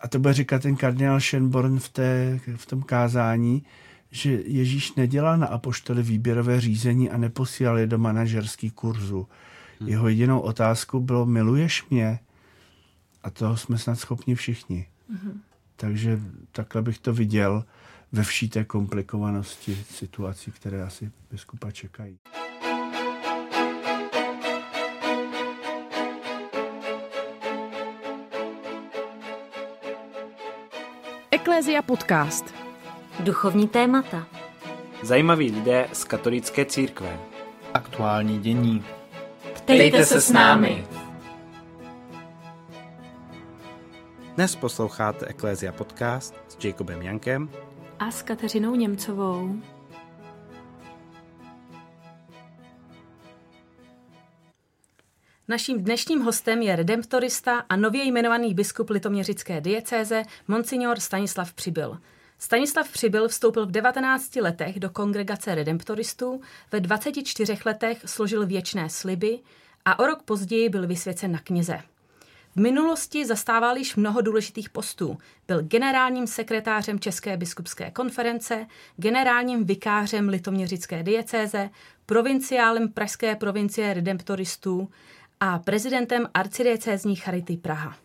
a to bude říkat ten kardinál Schönborn v, té, v tom kázání, že Ježíš nedělal na apoštoli výběrové řízení a neposílal je do manažerský kurzu. Hmm. Jeho jedinou otázkou bylo, miluješ mě? A toho jsme snad schopni všichni. Hmm. Takže takhle bych to viděl ve vší té komplikovanosti situací, které asi biskupa čekají. Eklézia podcast. Duchovní témata. Zajímaví lidé z katolické církve. Aktuální dění. Ptejte se s námi. Dnes posloucháte Eklézia podcast s Jacobem Jankem a s Kateřinou Němcovou. Naším dnešním hostem je redemptorista a nově jmenovaný biskup litoměřické diecéze Monsignor Stanislav Přibyl. Stanislav Přibyl vstoupil v 19 letech do kongregace redemptoristů, ve 24 letech složil věčné sliby a o rok později byl vysvěcen na kněze. V minulosti zastával již mnoho důležitých postů. Byl generálním sekretářem České biskupské konference, generálním vikářem litoměřické diecéze, provinciálem Pražské provincie redemptoristů, a prezidentem arcidiecézní Charity Praha.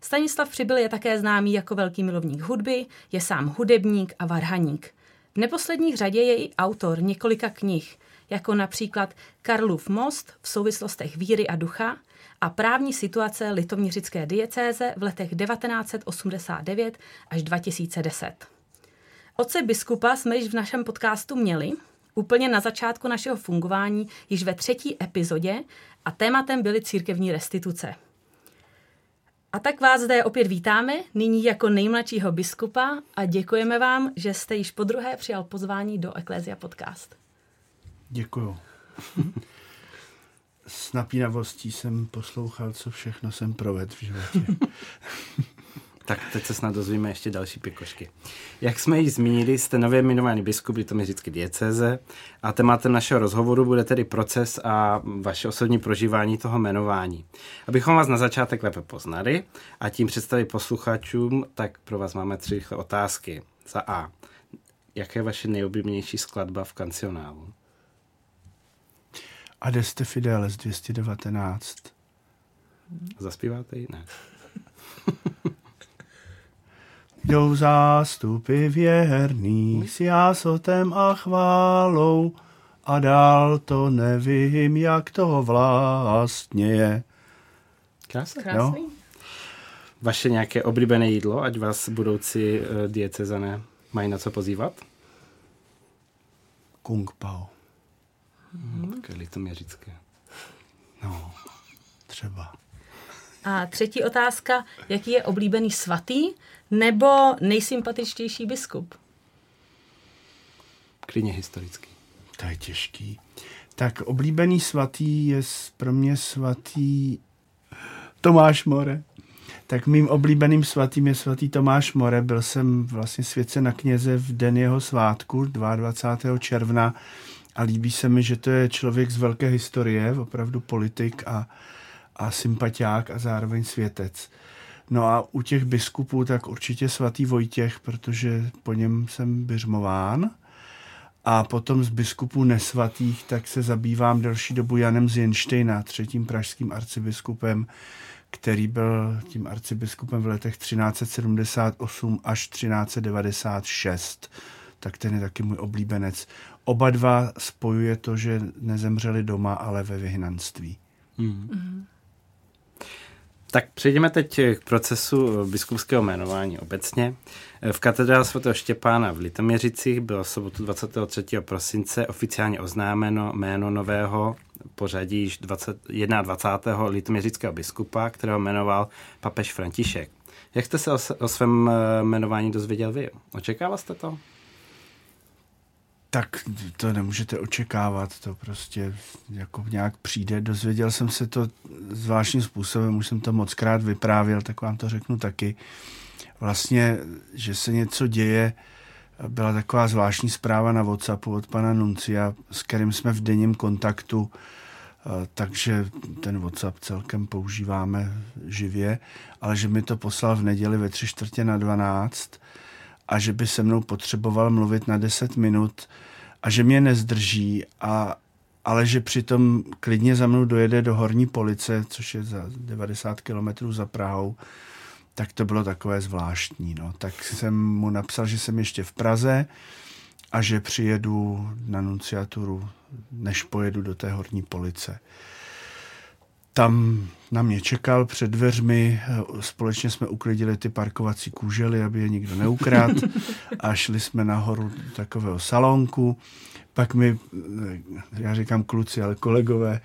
Stanislav Přibyl je také známý jako velký milovník hudby, je sám hudebník a varhaník. V neposlední řadě je i autor několika knih, jako například Karlův most v souvislostech víry a ducha a právní situace litovniřické diecéze v letech 1989 až 2010. Oce biskupa jsme již v našem podcastu měli, úplně na začátku našeho fungování, již ve třetí epizodě a tématem byly církevní restituce. A tak vás zde opět vítáme, nyní jako nejmladšího biskupa a děkujeme vám, že jste již po druhé přijal pozvání do Ecclesia Podcast. Děkuju. S napínavostí jsem poslouchal, co všechno jsem provedl v životě. Tak teď se snad dozvíme ještě další pikošky. Jak jsme již zmínili, jste nově jmenovaný biskup Litoměřické diecéze a tématem našeho rozhovoru bude tedy proces a vaše osobní prožívání toho jmenování. Abychom vás na začátek lépe poznali a tím představit posluchačům, tak pro vás máme tři otázky. Za A. Jaká je vaše nejoblíbenější skladba v kancionálu? Adeste Fideles 219. Zaspíváte ji? Ne. Jdou zástupy věrný s jásotem a chválou a dál to nevím, jak to vlastně je. Krásný. Krásný. No? Vaše nějaké oblíbené jídlo, ať vás budoucí uh, diecezané mají na co pozývat? Kung pao. Hmm, také litoměřické. No, třeba. A třetí otázka, jaký je oblíbený svatý nebo nejsympatičtější biskup? Klidně historický. To je těžký. Tak oblíbený svatý je pro mě svatý Tomáš More. Tak mým oblíbeným svatým je svatý Tomáš More. Byl jsem vlastně svědce na kněze v den jeho svátku 22. června a líbí se mi, že to je člověk z velké historie, opravdu politik a, a sympatiák a zároveň světec. No a u těch biskupů tak určitě svatý Vojtěch, protože po něm jsem byřmován. A potom z biskupů nesvatých tak se zabývám delší dobu Janem z Jenštejna, třetím pražským arcibiskupem, který byl tím arcibiskupem v letech 1378 až 1396. Tak ten je taky můj oblíbenec. Oba dva spojuje to, že nezemřeli doma, ale ve vyhnanství. Hmm. Mm. Tak přejdeme teď k procesu biskupského jmenování obecně. V katedrále svatého Štěpána v Litoměřicích bylo sobotu 23. prosince oficiálně oznámeno jméno nového pořadí již 20, 21. litoměřického biskupa, kterého jmenoval papež František. Jak jste se o, o svém jmenování dozvěděl vy? Očekával jste to? Tak to nemůžete očekávat, to prostě jako nějak přijde. Dozvěděl jsem se to zvláštním způsobem, už jsem to moc krát vyprávěl, tak vám to řeknu taky. Vlastně, že se něco děje, byla taková zvláštní zpráva na WhatsAppu od pana Nuncia, s kterým jsme v denním kontaktu takže ten WhatsApp celkem používáme živě, ale že mi to poslal v neděli ve tři čtvrtě na 12 a že by se mnou potřeboval mluvit na 10 minut a že mě nezdrží, a, ale že přitom klidně za mnou dojede do Horní Police, což je za 90 kilometrů za Prahou, tak to bylo takové zvláštní. No. Tak jsem mu napsal, že jsem ještě v Praze a že přijedu na nunciaturu, než pojedu do té Horní Police. Tam na mě čekal před dveřmi, společně jsme uklidili ty parkovací kůžely, aby je nikdo neukrad a šli jsme nahoru do takového salonku. Pak mi, já říkám kluci, ale kolegové,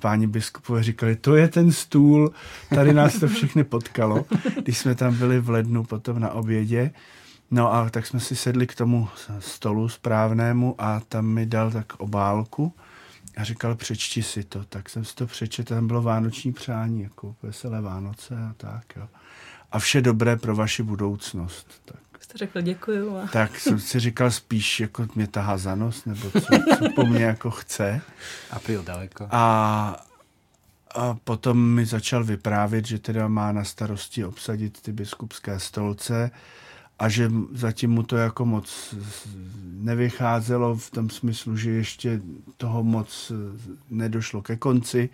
páni biskupové říkali, to je ten stůl, tady nás to všechny potkalo, když jsme tam byli v lednu potom na obědě. No a tak jsme si sedli k tomu stolu správnému a tam mi dal tak obálku a říkal, přečti si to. Tak jsem si to přečetl, tam bylo vánoční přání, jako veselé Vánoce a tak. Jo. A vše dobré pro vaši budoucnost. Tak. Jste řekl děkuju. A... Tak jsem si říkal spíš, jako mě tahá za nos, nebo co, co po mně jako chce. A pil daleko. A, a potom mi začal vyprávět, že teda má na starosti obsadit ty biskupské stolce, a že zatím mu to jako moc nevycházelo v tom smyslu, že ještě toho moc nedošlo ke konci.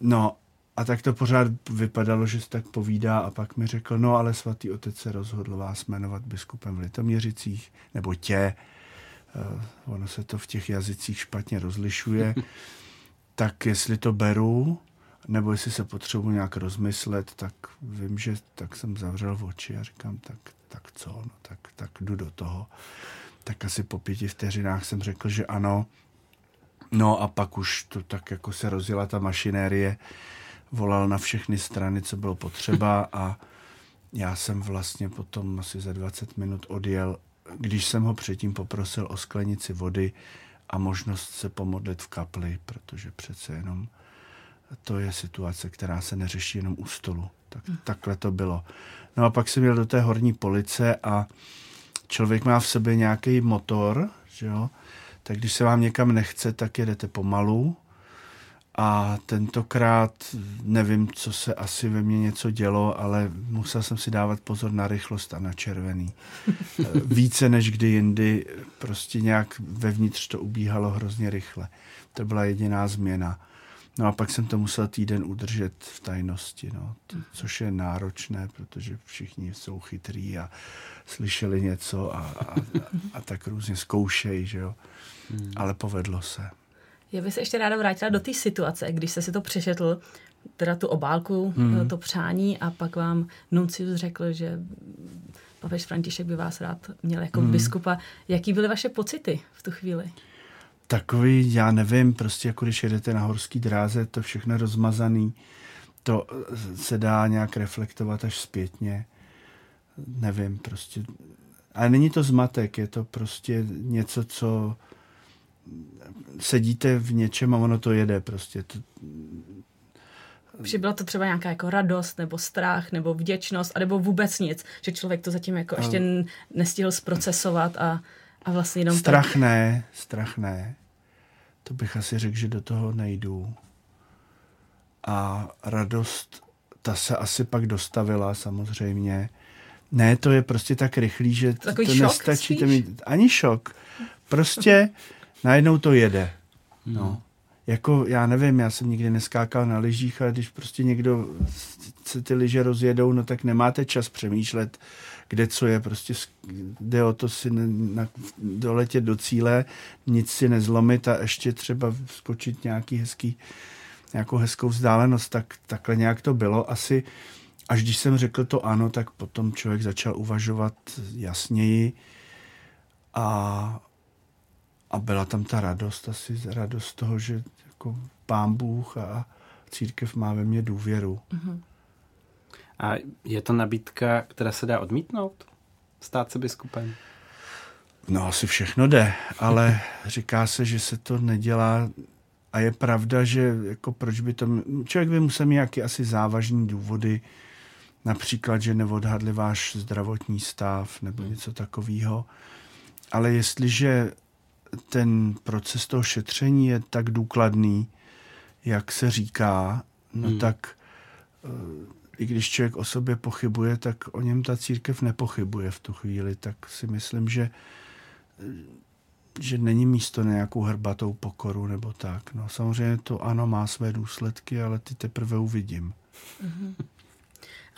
No a tak to pořád vypadalo, že se tak povídá a pak mi řekl, no ale svatý otec se rozhodl vás jmenovat biskupem v Litoměřicích, nebo tě, uh, ono se to v těch jazycích špatně rozlišuje, tak jestli to beru, nebo jestli se potřebuji nějak rozmyslet, tak vím, že tak jsem zavřel v oči a říkám, tak, tak co, no, tak, tak jdu do toho. Tak asi po pěti vteřinách jsem řekl, že ano. No a pak už to tak jako se rozjela ta mašinérie, volal na všechny strany, co bylo potřeba a já jsem vlastně potom asi za 20 minut odjel, když jsem ho předtím poprosil o sklenici vody a možnost se pomodlit v kapli, protože přece jenom to je situace, která se neřeší jenom u stolu. Tak, hmm. Takhle to bylo. No a pak jsem jel do té horní police a člověk má v sobě nějaký motor, že jo? tak když se vám někam nechce, tak jedete pomalu. A tentokrát nevím, co se asi ve mně něco dělo, ale musel jsem si dávat pozor na rychlost a na červený. Více než kdy jindy, prostě nějak vevnitř to ubíhalo hrozně rychle. To byla jediná změna. No a pak jsem to musel týden udržet v tajnosti, no, to, což je náročné, protože všichni jsou chytrý a slyšeli něco a, a, a, a tak různě zkoušejí, že jo. Hmm. Ale povedlo se. Já bych se ještě ráda vrátila do té situace, když jste si to přečetl, teda tu obálku, hmm. to přání a pak vám Nuncius řekl, že papež František by vás rád měl jako hmm. biskupa. Jaký byly vaše pocity v tu chvíli? Takový, já nevím, prostě jako když jedete na horský dráze, to všechno rozmazaný, to se dá nějak reflektovat až zpětně. Nevím, prostě. Ale není to zmatek, je to prostě něco, co sedíte v něčem a ono to jede prostě. To... Že byla to třeba nějaká jako radost, nebo strach, nebo vděčnost, nebo vůbec nic, že člověk to zatím jako ještě nestihl zprocesovat a a vlastně jenom strach tak... ne, strach ne. To bych asi řekl, že do toho nejdu. A radost, ta se asi pak dostavila samozřejmě. Ne, to je prostě tak rychlý, že Takový to šok nestačí. Mít, ani šok. Prostě najednou to jede. No. Hmm. Jako, já nevím, já jsem nikdy neskákal na lyžích, ale když prostě někdo se ty lyže rozjedou, no tak nemáte čas přemýšlet, kde co je, prostě jde o to si na, doletět do cíle, nic si nezlomit a ještě třeba skočit nějaký hezký, nějakou hezkou vzdálenost, tak takhle nějak to bylo. Asi až když jsem řekl to ano, tak potom člověk začal uvažovat jasněji a, a byla tam ta radost, asi radost toho, že jako pán Bůh a církev má ve mně důvěru. Mm-hmm. A je to nabídka, která se dá odmítnout? Stát se biskupem? No, asi všechno jde, ale říká se, že se to nedělá a je pravda, že jako proč by to... Člověk by musel mít nějaké asi závažní důvody, například, že neodhadli váš zdravotní stav nebo něco takového. Ale jestliže ten proces toho šetření je tak důkladný, jak se říká, no hmm. tak eh, i když člověk o sobě pochybuje, tak o něm ta církev nepochybuje v tu chvíli, tak si myslím, že že není místo na nějakou hrbatou pokoru nebo tak. No samozřejmě to ano, má své důsledky, ale ty teprve uvidím. Mm-hmm.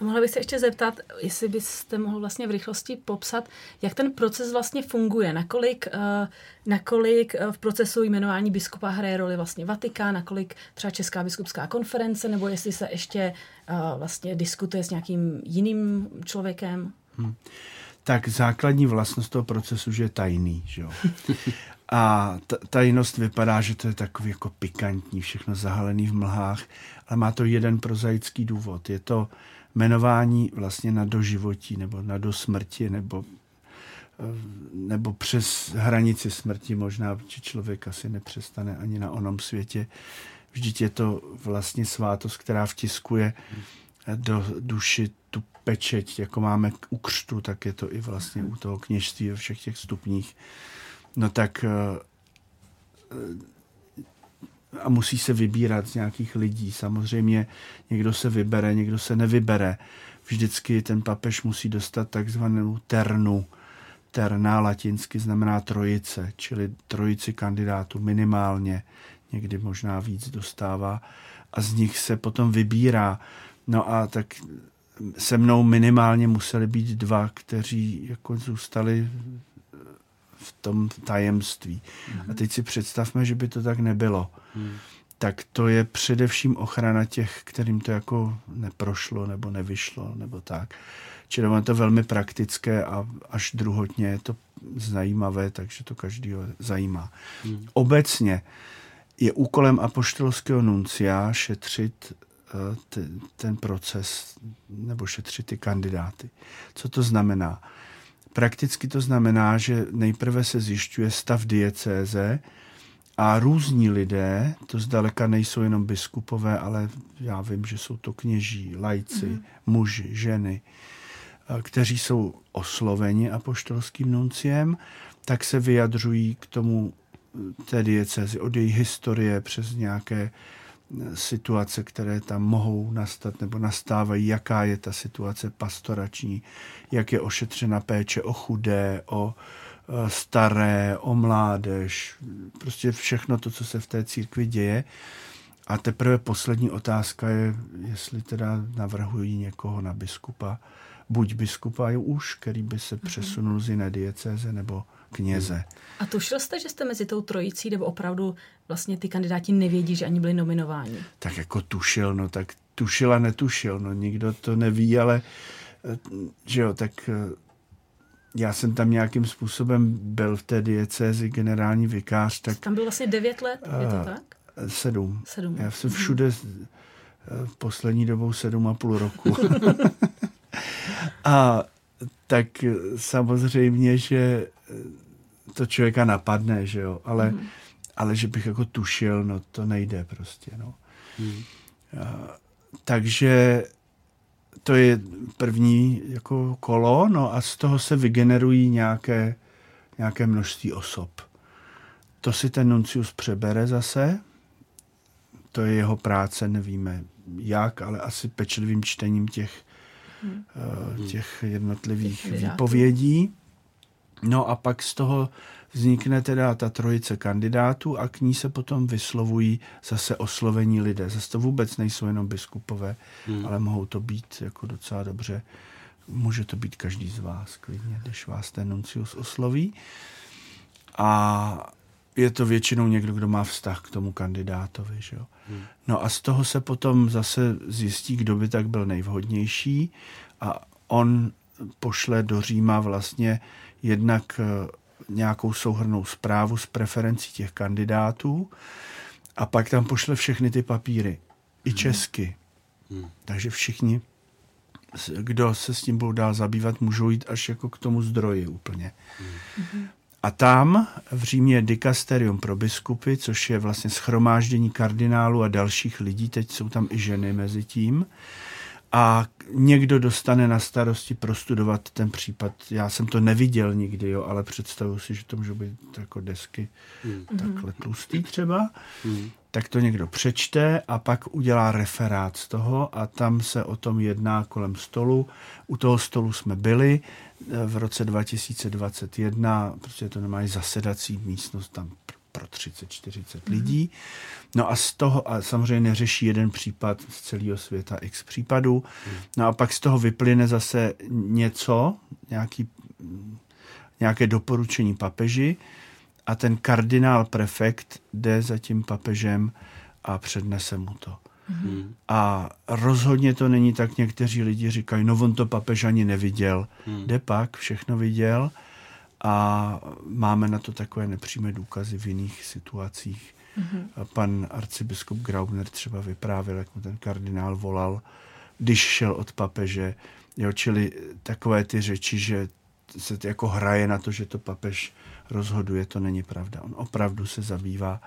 A mohla bych se ještě zeptat, jestli byste mohl vlastně v rychlosti popsat, jak ten proces vlastně funguje, nakolik, uh, nakolik uh, v procesu jmenování biskupa hraje roli vlastně Vatikán, nakolik třeba Česká biskupská konference, nebo jestli se ještě uh, vlastně diskutuje s nějakým jiným člověkem. Hmm. Tak základní vlastnost toho procesu, že je tajný. Že jo? A ta, tajnost vypadá, že to je takový jako pikantní, všechno zahalený v mlhách, ale má to jeden prozaický důvod. Je to jmenování vlastně na doživotí nebo na dosmrti nebo eh, nebo přes hranici smrti možná, protože člověk asi nepřestane ani na onom světě. Vždyť je to vlastně svátost, která vtiskuje do duši tu pečeť, jako máme u křtu, tak je to i vlastně u toho kněžství ve všech těch stupních. No tak eh, a musí se vybírat z nějakých lidí. Samozřejmě někdo se vybere, někdo se nevybere. Vždycky ten papež musí dostat takzvanou ternu. Terna latinsky znamená trojice, čili trojici kandidátů minimálně, někdy možná víc dostává a z nich se potom vybírá. No a tak se mnou minimálně museli být dva, kteří jako zůstali v tom tajemství. Mm-hmm. A teď si představme, že by to tak nebylo. Mm. Tak to je především ochrana těch, kterým to jako neprošlo nebo nevyšlo nebo tak. Čili je to velmi praktické a až druhotně je to zajímavé, takže to každýho zajímá. Mm. Obecně je úkolem apoštolského nuncia šetřit eh, ten proces nebo šetřit ty kandidáty. Co to znamená? Prakticky to znamená, že nejprve se zjišťuje stav diecéze a různí lidé, to zdaleka nejsou jenom biskupové, ale já vím, že jsou to kněží, lajci, mm-hmm. muži, ženy, kteří jsou osloveni apoštolským nunciem, tak se vyjadřují k tomu té diecézi, od její historie přes nějaké situace, které tam mohou nastat nebo nastávají, jaká je ta situace pastorační, jak je ošetřena péče o chudé, o e, staré, o mládež, prostě všechno to, co se v té církvi děje. A teprve poslední otázka je, jestli teda navrhují někoho na biskupa, buď biskupa už, který by se mhm. přesunul z jiné diecéze, nebo kněze. A tušil jste, že jste mezi tou trojicí, nebo opravdu vlastně ty kandidáti nevědí, že ani byli nominováni? Tak jako tušil, no tak tušil a netušil, no nikdo to neví, ale eh, že jo, tak eh, já jsem tam nějakým způsobem byl v té diecézi generální vikář. Tak, tam byl vlastně devět let, je to tak? Sedm. sedm. Já jsem všude v poslední dobou sedm a půl roku. a tak samozřejmě, že to člověka napadne, že jo, ale, mm. ale že bych jako tušil, no to nejde prostě, no. Mm. A, takže to je první jako kolo, no a z toho se vygenerují nějaké, nějaké množství osob. To si ten nuncius přebere zase, to je jeho práce, nevíme jak, ale asi pečlivým čtením těch, hmm. uh, těch jednotlivých výpovědí. No a pak z toho vznikne teda ta trojice kandidátů a k ní se potom vyslovují zase oslovení lidé. Zase to vůbec nejsou jenom biskupové, hmm. ale mohou to být jako docela dobře. Může to být každý z vás klidně, když vás ten nuncius osloví. A je to většinou někdo, kdo má vztah k tomu kandidátovi. Že jo? Hmm. No a z toho se potom zase zjistí, kdo by tak byl nejvhodnější a on pošle do Říma vlastně jednak eh, nějakou souhrnou zprávu z preferencí těch kandidátů a pak tam pošle všechny ty papíry. I hmm. česky. Hmm. Takže všichni, kdo se s tím budou dál zabývat, můžou jít až jako k tomu zdroji úplně. Hmm. A tam v Římě je dikasterium pro biskupy, což je vlastně schromáždění kardinálů a dalších lidí, teď jsou tam i ženy mezi tím. A někdo dostane na starosti prostudovat ten případ. Já jsem to neviděl nikdy, jo, ale představuji si, že to můžou být jako desky mm. takhle tlustý třeba. Mm. Tak to někdo přečte a pak udělá referát z toho a tam se o tom jedná kolem stolu. U toho stolu jsme byli eh, v roce 2021, protože to nemají zasedací místnost, tam pro 30-40 mm-hmm. lidí. No a z toho, a samozřejmě neřeší jeden případ z celého světa, x případů. No a pak z toho vyplyne zase něco, nějaký, nějaké doporučení papeži a ten kardinál prefekt jde za tím papežem a přednese mu to. Mm-hmm. A rozhodně to není tak, někteří lidi říkají, no on to papež ani neviděl. Mm. Jde pak, všechno viděl a máme na to takové nepřímé důkazy v jiných situacích. Mm-hmm. Pan arcibiskup Graubner třeba vyprávěl, jak mu ten kardinál volal, když šel od papeže. Jo, čili takové ty řeči, že se jako hraje na to, že to papež rozhoduje, to není pravda. On opravdu se zabývá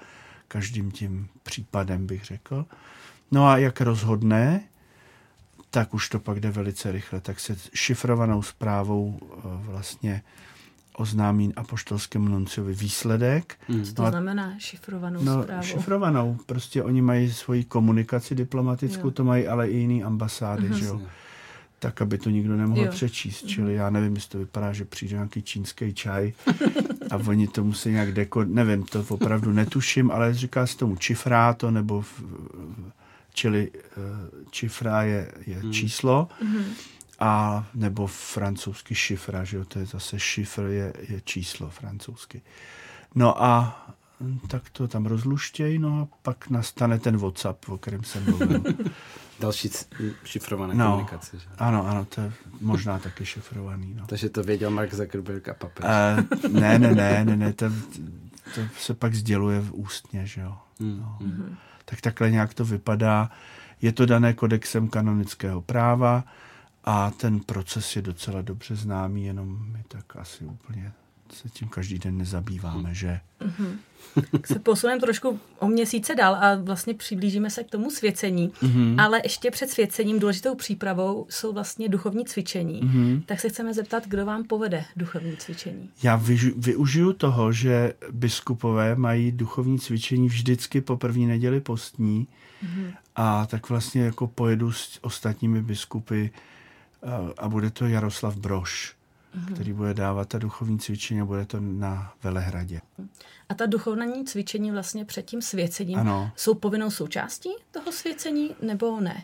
každým tím případem, bych řekl. No a jak rozhodne, tak už to pak jde velice rychle. Tak se šifrovanou zprávou eh, vlastně oznámí apoštolskému nunciovi výsledek. Hmm. Co to no znamená šifrovanou no, zprávu? Šifrovanou. Prostě oni mají svoji komunikaci diplomatickou, jo. to mají ale i jiný ambasády, uh-huh. že jo? tak, aby to nikdo nemohl jo. přečíst. Čili já nevím, jestli to vypadá, že přijde nějaký čínský čaj a oni to musí nějak deko... Nevím, to opravdu netuším, ale říká se tomu čifráto, nebo v, čili uh, čifra je, je hmm. číslo. Hmm a nebo francouzsky šifra, že jo, to je zase šifr, je, je číslo francouzsky. No a tak to tam rozluštěj, no a pak nastane ten WhatsApp, o kterém jsem mluvil. Další šifrované no, komunikace. Že? Ano, ano, to je možná taky šifrovaný. No. Takže to věděl Mark Zuckerberg a papež. Uh, ne, ne, ne, ne, ne, to, to se pak sděluje v ústně, že jo. Hmm. No. Mm-hmm. Tak takhle nějak to vypadá. Je to dané kodexem kanonického práva, a ten proces je docela dobře známý, jenom my tak asi úplně se tím každý den nezabýváme, že? Mm-hmm. Tak se posuneme trošku o měsíce dál a vlastně přiblížíme se k tomu svěcení. Mm-hmm. Ale ještě před svěcením důležitou přípravou jsou vlastně duchovní cvičení. Mm-hmm. Tak se chceme zeptat, kdo vám povede duchovní cvičení? Já vyžu, využiju toho, že biskupové mají duchovní cvičení vždycky po první neděli postní mm-hmm. a tak vlastně jako pojedu s ostatními biskupy a bude to Jaroslav Broš, mm-hmm. který bude dávat ta duchovní cvičení a bude to na Velehradě. A ta duchovní cvičení vlastně před tím svěcením ano. jsou povinnou součástí toho svěcení nebo ne?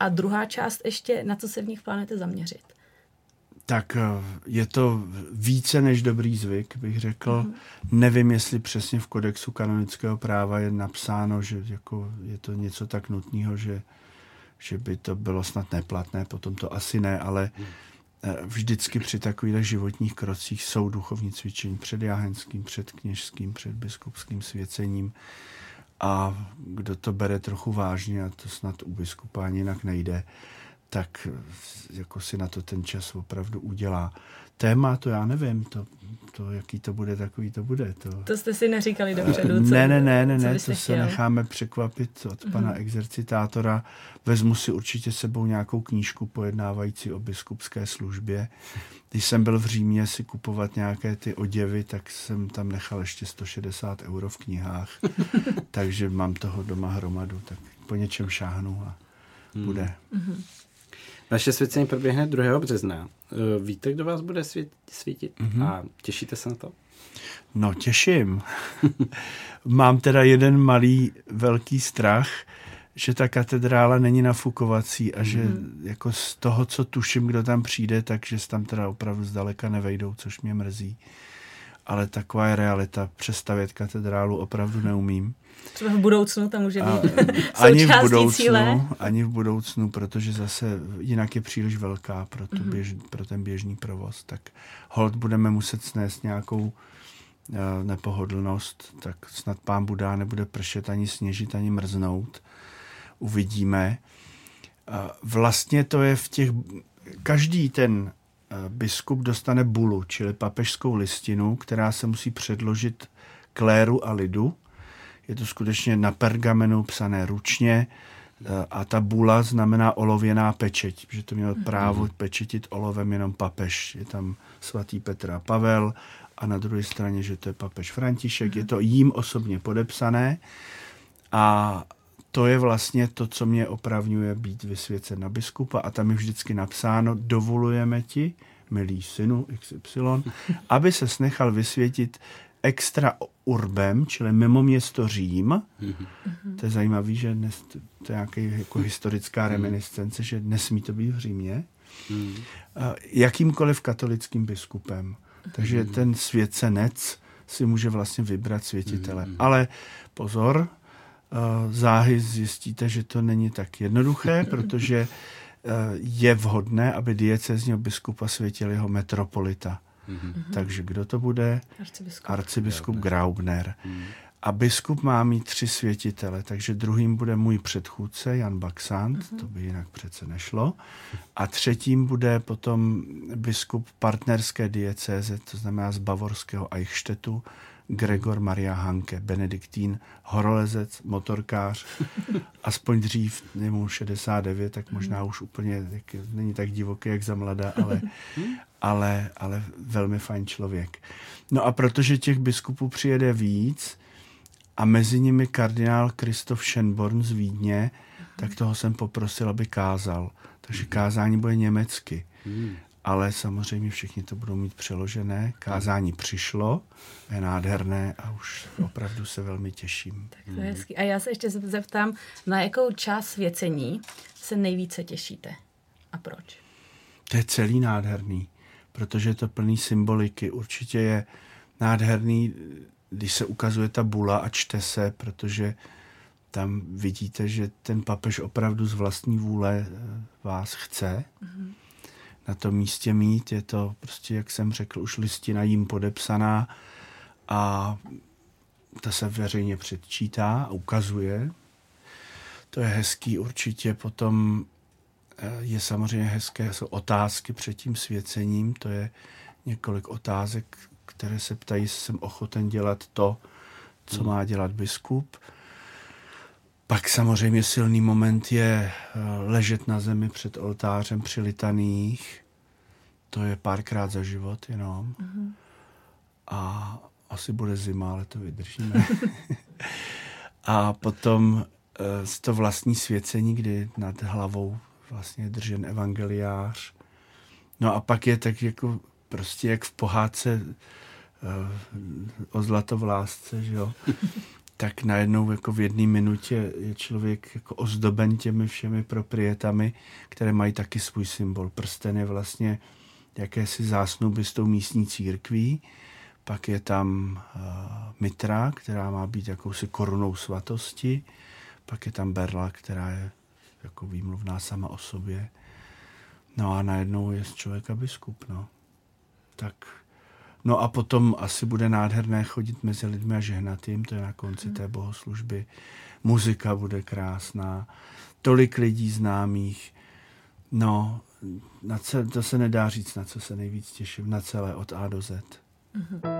A druhá část ještě, na co se v nich plánujete zaměřit? Tak eh, je to více než dobrý zvyk, bych řekl. Mm-hmm. Nevím, jestli přesně v kodexu kanonického práva je napsáno, že jako je to něco tak nutného, že že by to bylo snad neplatné, potom to asi ne, ale eh, vždycky při takových životních krocích jsou duchovní cvičení před jáhenským, před kněžským, před biskupským svěcením a kdo to bere trochu vážně, a to snad u biskupa jinak nejde, tak eh, jako si na to ten čas opravdu udělá. Téma, to já nevím, to to, jaký to bude, takový to bude. To, to jste si neříkali dobře. Co, ne, ne, ne, ne, ne to se chtěl? necháme překvapit od mm-hmm. pana exercitátora. Vezmu si určitě sebou nějakou knížku pojednávající o biskupské službě. Když jsem byl v Římě si kupovat nějaké ty oděvy, tak jsem tam nechal ještě 160 euro v knihách. Takže mám toho doma hromadu, tak po něčem šáhnu a mm. bude. Mm-hmm. Vaše svěcení proběhne 2. března. Eh, víte, kdo vás bude svítit? Mm-hmm. A těšíte se na to? No, těším. Mám teda jeden malý velký strach, že ta katedrála není nafukovací a že mm-hmm. jako z toho, co tuším, kdo tam přijde, takže tam teda opravdu zdaleka nevejdou, což mě mrzí. Ale taková je realita. Přestavět katedrálu opravdu neumím. Třeba v budoucnu tam může být a, ani v budoucnu, cíle. Ani v budoucnu, protože zase jinak je příliš velká pro, tu mm-hmm. běž, pro ten běžný provoz. Tak hold budeme muset snést nějakou uh, nepohodlnost, tak snad pán Budá nebude pršet ani sněžit, ani mrznout. Uvidíme. Uh, vlastně to je v těch... Každý ten biskup dostane bulu, čili papežskou listinu, která se musí předložit kléru a lidu. Je to skutečně na pergamenu psané ručně. A ta bula znamená olověná pečeť, že to měl právo pečetit olovem jenom papež. Je tam svatý Petr a Pavel a na druhé straně, že to je papež František. Je to jím osobně podepsané. A to je vlastně to, co mě opravňuje být vysvěcen na biskupa a tam je vždycky napsáno, dovolujeme ti, milý synu XY, aby se nechal vysvětit extra urbem, čili mimo město Řím. To je zajímavé, že dnes, to je nějaká jako historická reminiscence, že nesmí to být v Římě. Jakýmkoliv katolickým biskupem. Takže ten svěcenec si může vlastně vybrat světitele. Ale pozor, záhy zjistíte, že to není tak jednoduché, protože je vhodné, aby diecezního biskupa světil jeho metropolita. Mm-hmm. Takže kdo to bude? Arcibiskup, Arcibiskup Graubner. Mm. A biskup má mít tři světitele, takže druhým bude můj předchůdce Jan Baxant, mm-hmm. to by jinak přece nešlo. A třetím bude potom biskup partnerské diecéze, to znamená z bavorského Eichstättu, Gregor Maria Hanke, benediktín, horolezec, motorkář, aspoň dřív, je mu 69, tak možná už úplně tak, není tak divoký, jak za mladá, ale, ale, ale velmi fajn člověk. No a protože těch biskupů přijede víc a mezi nimi kardinál Kristof Schönborn z Vídně, tak toho jsem poprosil, aby kázal. Takže kázání bude německy ale samozřejmě všichni to budou mít přeložené. Kázání přišlo, je nádherné a už opravdu se velmi těším. Tak to je hezký. A já se ještě zeptám, na jakou část svěcení se nejvíce těšíte a proč? To je celý nádherný, protože je to plný symboliky. Určitě je nádherný, když se ukazuje ta bula a čte se, protože tam vidíte, že ten papež opravdu z vlastní vůle vás chce. Mm-hmm na tom místě mít. Je to prostě, jak jsem řekl, už listina jim podepsaná a ta se veřejně předčítá a ukazuje. To je hezký určitě. Potom eh, je samozřejmě hezké, jsou otázky před tím svěcením. To je několik otázek, které se ptají, jestli jsem ochoten dělat to, co má dělat biskup. Pak samozřejmě silný moment je eh, ležet na zemi před oltářem při litaných. To je párkrát za život jenom. Mm-hmm. A asi bude zima, ale to vydržíme. a potom eh, to vlastní svěcení, kdy nad hlavou vlastně držen evangeliář. No a pak je tak jako prostě jak v pohádce uh, o zlato v lásce, že jo. tak najednou jako v jedné minutě je člověk jako ozdoben těmi všemi proprietami, které mají taky svůj symbol. Prsten je vlastně jakési zásnuby s tou místní církví, pak je tam uh, mitra, která má být jakousi korunou svatosti, pak je tam berla, která je jako výmluvná sama o sobě. No a najednou je z člověka biskup, no. Tak No a potom asi bude nádherné chodit mezi lidmi a žehnat jim, to je na konci té bohoslužby. Muzika bude krásná, tolik lidí známých. No, na ce, to se nedá říct, na co se nejvíc těším, na celé od A do Z. Mm-hmm.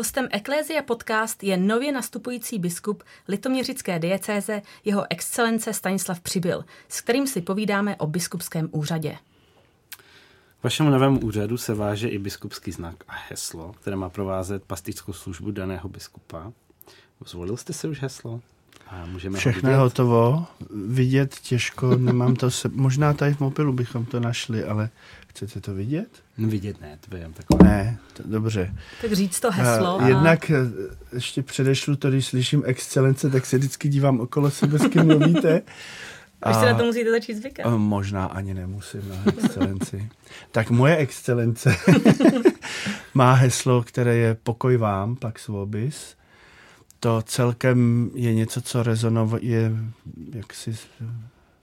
Hostem Eklézia podcast je nově nastupující biskup litoměřické diecéze jeho excelence Stanislav Přibyl, s kterým si povídáme o biskupském úřadě. Vašemu novému úřadu se váže i biskupský znak a heslo, které má provázet pastičskou službu daného biskupa. Zvolil jste si už heslo? A můžeme Všechno je hotovo. Vidět těžko, nemám to se... Možná tady v mobilu bychom to našli, ale chcete to vidět? No vidět ne, to jen takové. Ne, to, dobře. Tak říct to heslo. A, a... Jednak eh, ještě předešlu to, když slyším excelence, tak se vždycky dívám okolo sebe, s kým mluvíte. A, se na to musíte začít zvykat. A možná ani nemusím na excelenci. tak moje excelence má heslo, které je pokoj vám, pax vobis to celkem je něco, co rezonuje, jak si,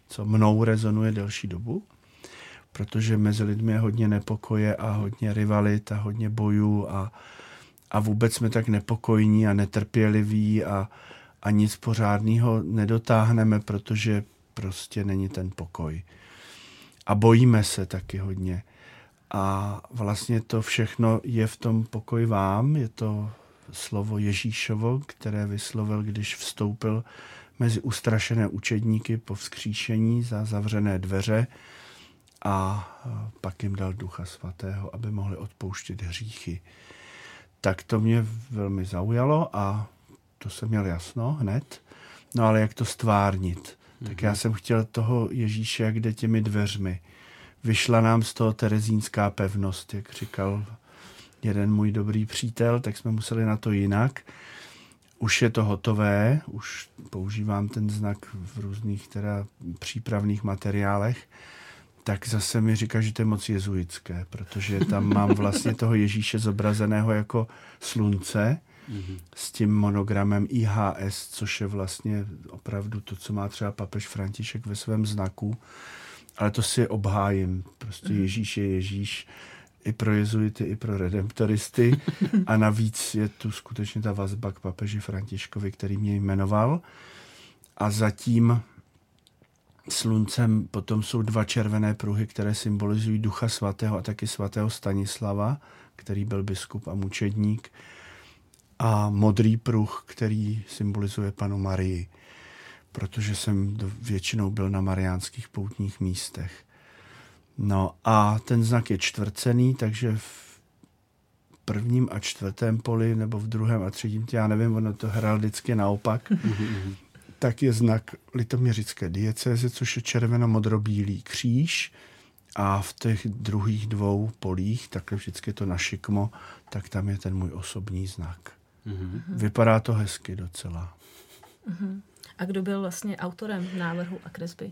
co mnou rezonuje delší dobu, protože mezi lidmi je hodně nepokoje a hodně rivalit a hodně bojů a, a vůbec jsme tak nepokojní a netrpěliví a, a nic pořádného nedotáhneme, protože prostě není ten pokoj. A bojíme se taky hodně. A vlastně to všechno je v tom pokoji vám, je to slovo Ježíšovo, které vyslovil, když vstoupil mezi ustrašené učedníky po vzkříšení za zavřené dveře a pak jim dal Ducha Svatého, aby mohli odpouštět hříchy. Tak to mě velmi zaujalo a to jsem měl jasno hned. No ale jak to stvárnit? Mm-hmm. Tak já jsem chtěl toho Ježíše, jak jde těmi dveřmi. Vyšla nám z toho terezínská pevnost, jak říkal jeden můj dobrý přítel, tak jsme museli na to jinak. Už je to hotové, už používám ten znak v různých teda přípravných materiálech, tak zase mi říká, že to je moc jezuitské, protože tam mám vlastně toho Ježíše zobrazeného jako slunce mm-hmm. s tím monogramem IHS, což je vlastně opravdu to, co má třeba papež František ve svém znaku, ale to si obhájím. Prostě mm-hmm. Ježíš je Ježíš i pro jezuity, i pro redemptoristy a navíc je tu skutečně ta vazba k papeži Františkovi, který mě jmenoval a zatím sluncem potom jsou dva červené pruhy, které symbolizují ducha svatého a taky svatého Stanislava, který byl biskup a mučedník a modrý pruh, který symbolizuje panu Marii, protože jsem většinou byl na mariánských poutních místech. No a ten znak je čtvrcený, takže v prvním a čtvrtém poli, nebo v druhém a třetím, já nevím, ono to heraldicky naopak, tak je znak litoměřické diecéze, což je červeno-modrobílý kříž a v těch druhých dvou polích, takhle vždycky to našikmo, tak tam je ten můj osobní znak. Mm-hmm. Vypadá to hezky docela. Mm-hmm. A kdo byl vlastně autorem návrhu a kresby?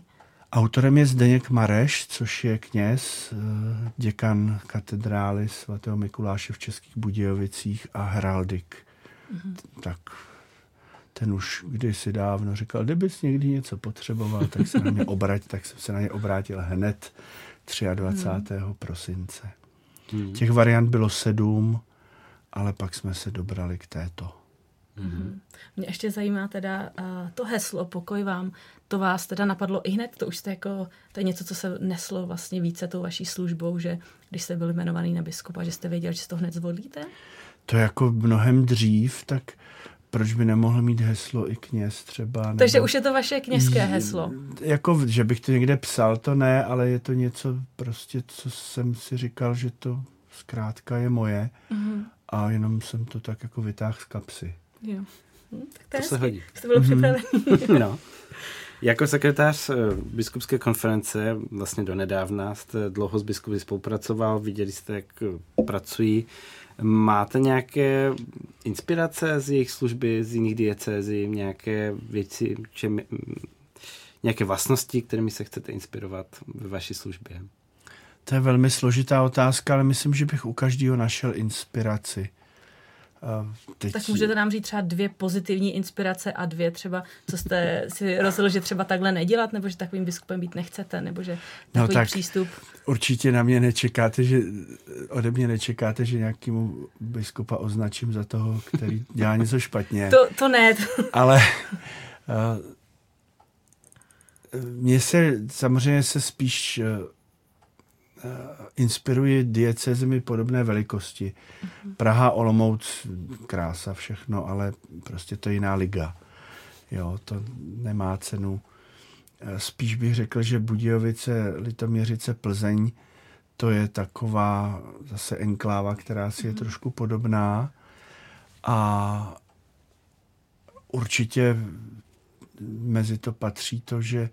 Autorem je Zdeněk Mareš, což je kněz, eh, děkan katedrály svatého Mikuláše v Českých Budějovicích a heraldik. Mm-hmm. Tak ten už kdysi dávno říkal, kdybys někdy něco potřeboval, tak se na mě obrať, tak jsem se na ně obrátil hned 23. Mm. prosince. Mm. Těch variant bylo sedm, ale pak jsme se dobrali k této. Mm-hmm. Mě ještě zajímá teda uh, to heslo pokoj vám. To vás teda napadlo i hned? To už jste jako, to je něco, co se neslo vlastně více tou vaší službou, že když jste byl jmenovaný na biskupa, že jste věděl, že to hned zvolíte? To jako mnohem dřív, tak proč by nemohl mít heslo i kněz třeba? Nebo... Takže už je to vaše kněžské heslo. Jako, že bych to někde psal, to ne, ale je to něco prostě, co jsem si říkal, že to zkrátka je moje mm-hmm. a jenom jsem to tak jako vytáhl z kapsy. Jo. Hm, tak to, to se hodí. Jste byl připravený. no. Jako sekretář eh, biskupské konference vlastně donedávna jste dlouho s biskupy spolupracoval, viděli jste, jak eh, pracují. Máte nějaké inspirace z jejich služby, z jiných diecézí, nějaké věci, čem, nějaké vlastnosti, kterými se chcete inspirovat ve vaší službě? To je velmi složitá otázka, ale myslím, že bych u každého našel inspiraci. Teď... Tak můžete nám říct třeba dvě pozitivní inspirace a dvě třeba, co jste si rozhodl, že třeba takhle nedělat, nebo že takovým biskupem být nechcete, nebo že no takový no, tak přístup. Určitě na mě nečekáte, že ode mě nečekáte, že nějakému biskupa označím za toho, který dělá něco špatně. To, to ne. Ale uh, mně se samozřejmě se spíš uh, Eh, inspirují diecezemi podobné velikosti. Mm-hmm. Praha, Olomouc, krása, všechno, ale prostě to je jiná liga. Jo, to nemá cenu. Eh, spíš bych řekl, že Budějovice, Litoměřice, Plzeň, to je taková zase enkláva, která si je mm-hmm. trošku podobná a určitě mezi to patří to, že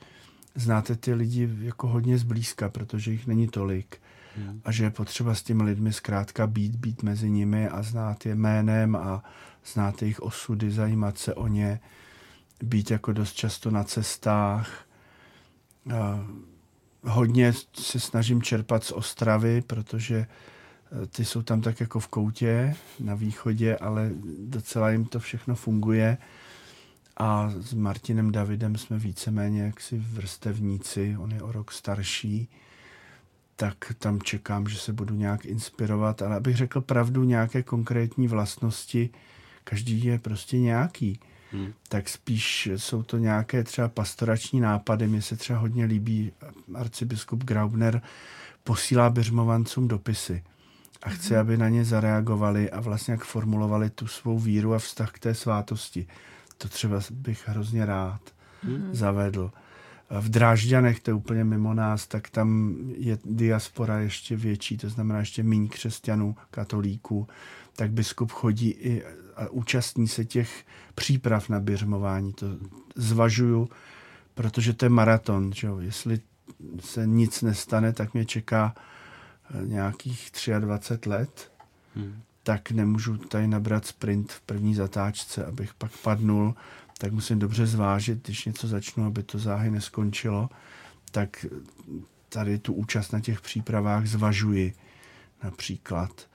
znáte ty lidi jako hodně zblízka, protože jich není tolik. Hmm. A že je potřeba s těmi lidmi zkrátka být, být mezi nimi a znát je jménem a znát jejich osudy, zajímat se o ně, být jako dost často na cestách. A hodně se snažím čerpat z Ostravy, protože e, ty jsou tam tak jako v koutě na východě, ale docela jim to všechno funguje a s Martinem Davidem jsme víceméně jaksi vrstevníci, on je o rok starší, tak tam čekám, že se budu nějak inspirovat, ale abych řekl pravdu, nějaké konkrétní vlastnosti, každý je prostě nějaký. Hmm. Tak spíš jsou to nějaké třeba pastorační nápady. Mně se třeba hodně líbí arcibiskup Graubner posílá běžmovancům dopisy a chce, aby na ně zareagovali a vlastně jak formulovali tu svou víru a vztah k té svátosti. To třeba bych hrozně rád zavedl. V Drážďanech, to je úplně mimo nás, tak tam je diaspora ještě větší, to znamená ještě méně křesťanů, katolíků, tak biskup chodí i a účastní se těch příprav na běžmování. To zvažuju, protože to je maraton. Že jo? Jestli se nic nestane, tak mě čeká eh, nějakých 23 let, hmm. Tak nemůžu tady nabrat sprint v první zatáčce, abych pak padnul, tak musím dobře zvážit, když něco začnu, aby to záhy neskončilo, tak tady tu účast na těch přípravách zvažuji například.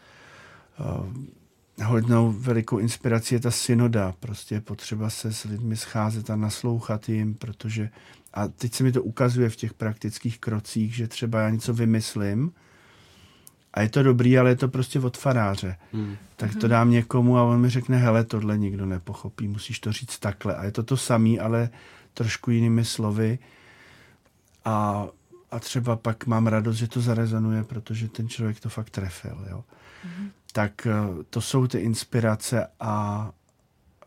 Eh, hodnou velikou inspirací je ta synoda. Prostě je potřeba se s lidmi scházet a naslouchat jim, protože a teď se mi to ukazuje v těch praktických krocích, že třeba já něco vymyslím a je to dobrý, ale je to prostě od faráře. Hmm. Tak to dám někomu a on mi řekne, hele, tohle nikdo nepochopí, musíš to říct takhle. A je to to samý, ale trošku jinými slovy. A, a třeba pak mám radost, že to zarezonuje, protože ten člověk to fakt trefil. Jo. Hmm. Tak eh, to jsou ty inspirace a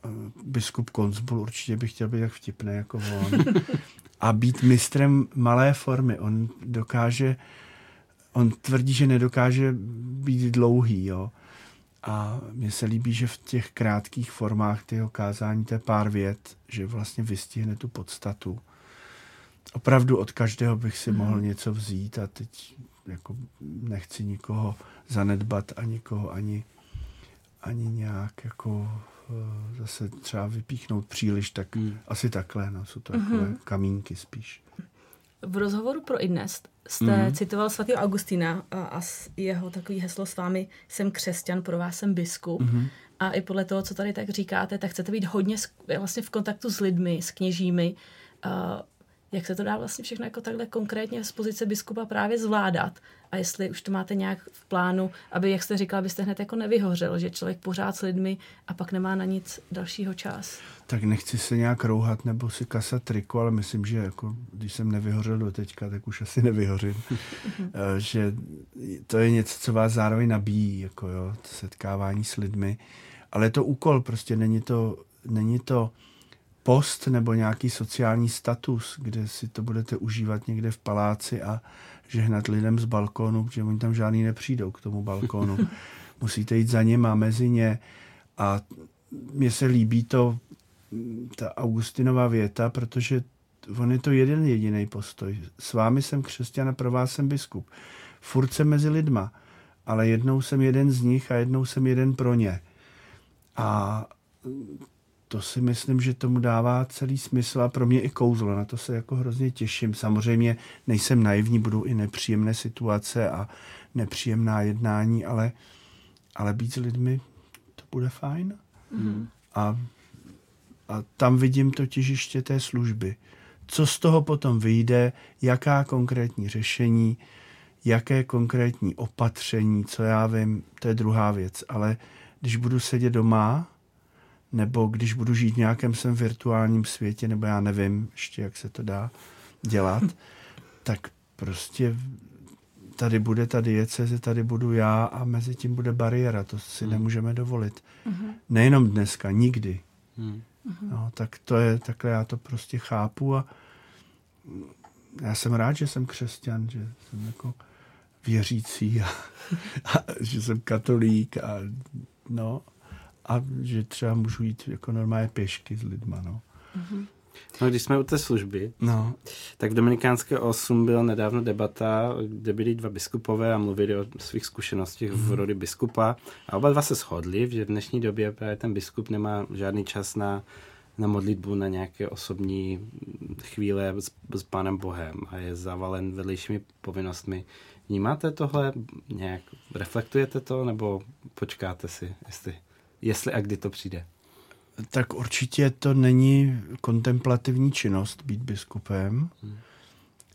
eh, biskup Konzbul určitě bych chtěl být tak vtipný jako on. a být mistrem malé formy. On dokáže, on tvrdí, že nedokáže být dlouhý, jo. A mně se líbí, že v těch krátkých formách ty kázání, to je pár vět, že vlastně vystihne tu podstatu. Opravdu od každého bych si mohl mm. něco vzít a teď jako nechci nikoho zanedbat a nikoho ani, ani nějak jako Eh, zase třeba vypíchnout příliš, tak hmm. asi takhle, no, jsou to mm-hmm. takové kamínky spíš. V rozhovoru pro Idnest jste mm-hmm. citoval svatého Augustína a, a jeho takový heslo s vámi, jsem křesťan, pro vás jsem biskup. Mm-hmm. A i podle toho, co tady tak říkáte, tak chcete být hodně vlastně v kontaktu s lidmi, s kněžími. Uh, jak se to dá vlastně všechno jako takhle konkrétně z pozice biskupa právě zvládat a jestli už to máte nějak v plánu, aby, jak jste říkal, abyste hned jako nevyhořel, že člověk pořád s lidmi a pak nemá na nic dalšího čas. Tak nechci se nějak rouhat nebo si kasat triku, ale myslím, že jako, když jsem nevyhořel do teďka, tak už asi nevyhořím. Eh, že to je něco, co vás zároveň nabíjí, jako jo, setkávání s lidmi. Ale je to úkol, prostě není to, není to post nebo nějaký sociální status, kde si to budete užívat někde v paláci a žehnat lidem z balkónu, protože oni tam žádný nepřijdou k tomu balkónu. Musíte jít za něma, mezi ně a mně se líbí to, ta Augustinová věta, protože on je to jeden jediný postoj. S vámi jsem křesťan a pro vás jsem biskup. Furt jsem mezi lidma, ale jednou jsem jeden z nich a jednou jsem jeden pro ně. A to si myslím, že tomu dává celý smysl a pro mě i kouzlo. Na to se jako hrozně těším. Samozřejmě nejsem naivní, budou i nepříjemné situace a nepříjemná jednání, ale, ale být s lidmi, to bude fajn. Mm. A, a tam vidím to těžiště té služby. Co z toho potom vyjde, jaká konkrétní řešení, jaké konkrétní opatření, co já vím, to je druhá věc. Ale když budu sedět doma nebo když budu žít v nějakém svém virtuálním světě, nebo já nevím ještě, jak se to dá dělat, tak prostě tady bude ta dieceze, tady budu já a mezi tím bude bariéra, to si hmm. nemůžeme dovolit. Hmm. Nejenom dneska, nikdy. Hmm. No, tak to je, takhle já to prostě chápu a já jsem rád, že jsem křesťan, že jsem jako věřící a, a že jsem katolík a no a že třeba můžu jít jako normálně pěšky s lidma, no. Mm-hmm. No, když jsme u té služby, no. tak v Dominikánské 8 byla nedávno debata, kde byli dva biskupové a mluvili o svých zkušenostech mm. v mhm. roli biskupa. A oba dva se shodli, že v dnešní době právě ten biskup nemá žádný čas na, na modlitbu, na nějaké osobní chvíle s, s Pánem Bohem a je zavalen vedlejšími povinnostmi. Vnímáte tohle nějak? Reflektujete to nebo počkáte si, jestli jestli a kdy to přijde? Tak určitě to není kontemplativní činnost být biskupem. Hmm.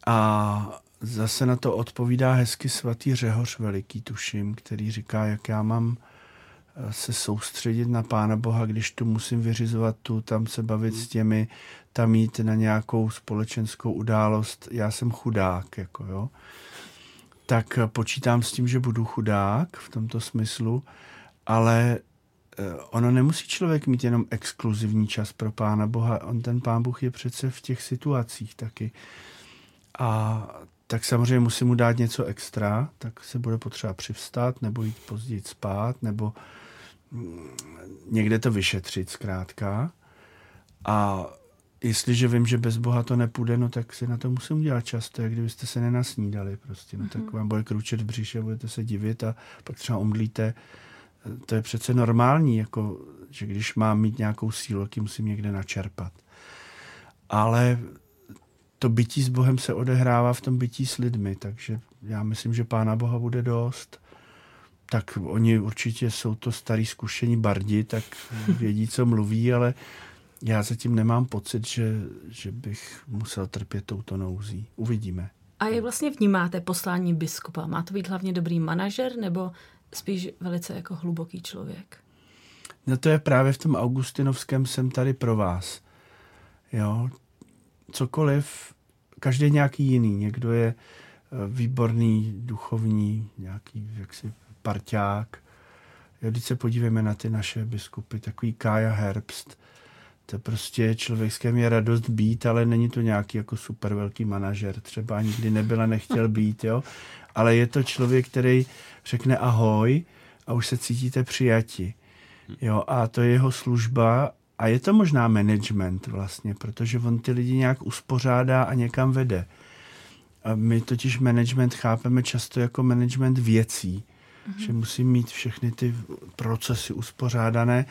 A zase na to odpovídá hezky svatý Řehoř Veliký, tuším, který říká, jak já mám eh, se soustředit na Pána Boha, když tu musím vyřizovat tu, tam se bavit hmm. s těmi, tam jít na nějakou společenskou událost. Já jsem chudák, jako jo. tak počítám s tím, že budu chudák v tomto smyslu, ale eh, ono nemusí člověk mít jenom exkluzivní čas pro Pána Boha. On ten Pán Bůh je přece v těch situacích taky. A tak samozřejmě musím mu dát něco extra, tak se bude potřeba přivstat, nebo jít později spát, nebo mm, někde to vyšetřit zkrátka. A jestliže vím, že bez Boha to nepůjde, no tak si na to musím udělat čas. To je, kdybyste se nenasnídali prostě. No tak mhm. vám bude kručet v břiše, budete se divit a pak třeba omdlíte. To je přece normální, jako, že když mám mít nějakou sílu, tak ji musím někde načerpat. Ale to bytí s Bohem se odehrává v tom bytí s lidmi, takže já myslím, že Pána Boha bude dost. Tak oni určitě jsou to starý zkušení bardi, tak vědí, co mluví, ale já zatím nemám pocit, že, že bych musel trpět touto nouzí. Uvidíme. A jak vlastně vnímáte poslání biskupa? Má to být hlavně dobrý manažer nebo spíš velice jako hluboký člověk? No to je právě v tom Augustinovském jsem tady pro vás. Jo, cokoliv, každý nějaký jiný. Někdo je eh, výborný, duchovní, nějaký jaksi parťák. Jo, když se podívejme na ty naše biskupy, takový Kája Herbst, to prostě člověk, s je radost být, ale není to nějaký jako super velký manažer. Třeba nikdy nebyl a nechtěl být, jo. Ale je to člověk, který řekne ahoj a už se cítíte přijati. Jo, a to je jeho služba a je to možná management vlastně, protože on ty lidi nějak uspořádá a někam vede. A my totiž management chápeme často jako management věcí, mm-hmm. že musí mít všechny ty procesy uspořádané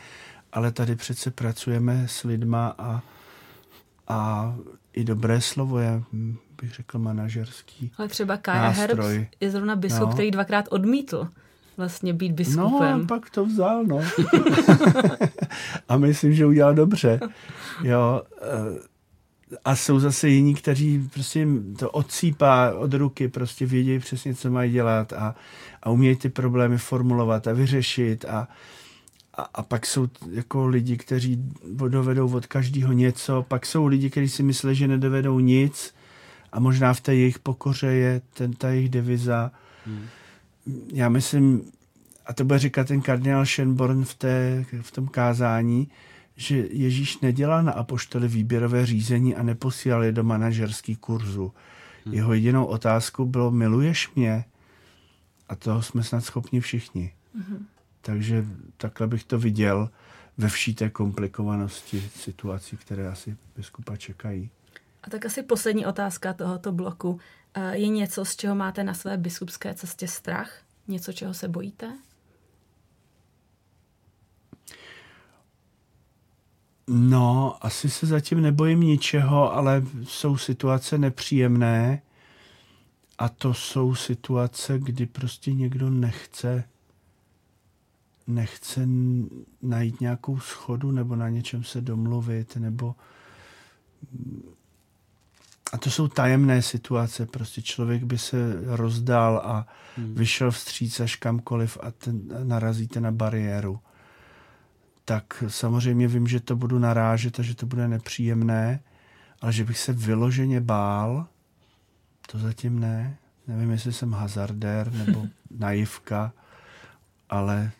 ale tady přece pracujeme s lidma a, a i dobré slovo je, bych řekl, manažerský Ale třeba Kaja Herbst je zrovna biskup, no. který dvakrát odmítl vlastně být biskupem. No, pak to vzal, no. a myslím, že udělal dobře. Jo, eh, a jsou zase jiní, kteří prostě to odsýpá od ruky, prostě vědí přesně, co mají dělat a, a umějí ty problémy formulovat a vyřešit a, a, a pak jsou jako lidi, kteří dovedou od každého něco, pak jsou lidi, kteří si myslí, že nedovedou nic a možná v té jejich pokoře je ten, ta jejich deviza. Hmm. Já myslím, a to bude říkat ten kardinál Schönborn v, té, v tom kázání, že Ježíš nedělal na apoštoli výběrové řízení a neposílal je do manažerský kurzu. Hmm. Jeho jedinou otázkou bylo, miluješ mě? A toho jsme snad schopni všichni. Hmm. Takže takhle bych to viděl ve vší té komplikovanosti situací, které asi biskupa čekají. A tak asi poslední otázka tohoto bloku. Je něco, z čeho máte na své biskupské cestě strach? Něco, čeho se bojíte? No, asi se zatím nebojím ničeho, ale jsou situace nepříjemné a to jsou situace, kdy prostě někdo nechce nechce najít nějakou schodu nebo na něčem se domluvit, nebo a to jsou tajemné situace, prostě člověk by se rozdal a hmm. vyšel vstříc až kamkoliv a ten, narazíte na bariéru. Tak samozřejmě vím, že to budu narážet a že to bude nepříjemné, ale že bych se vyloženě bál, to zatím ne. Nevím, jestli jsem hazardér nebo naivka, ale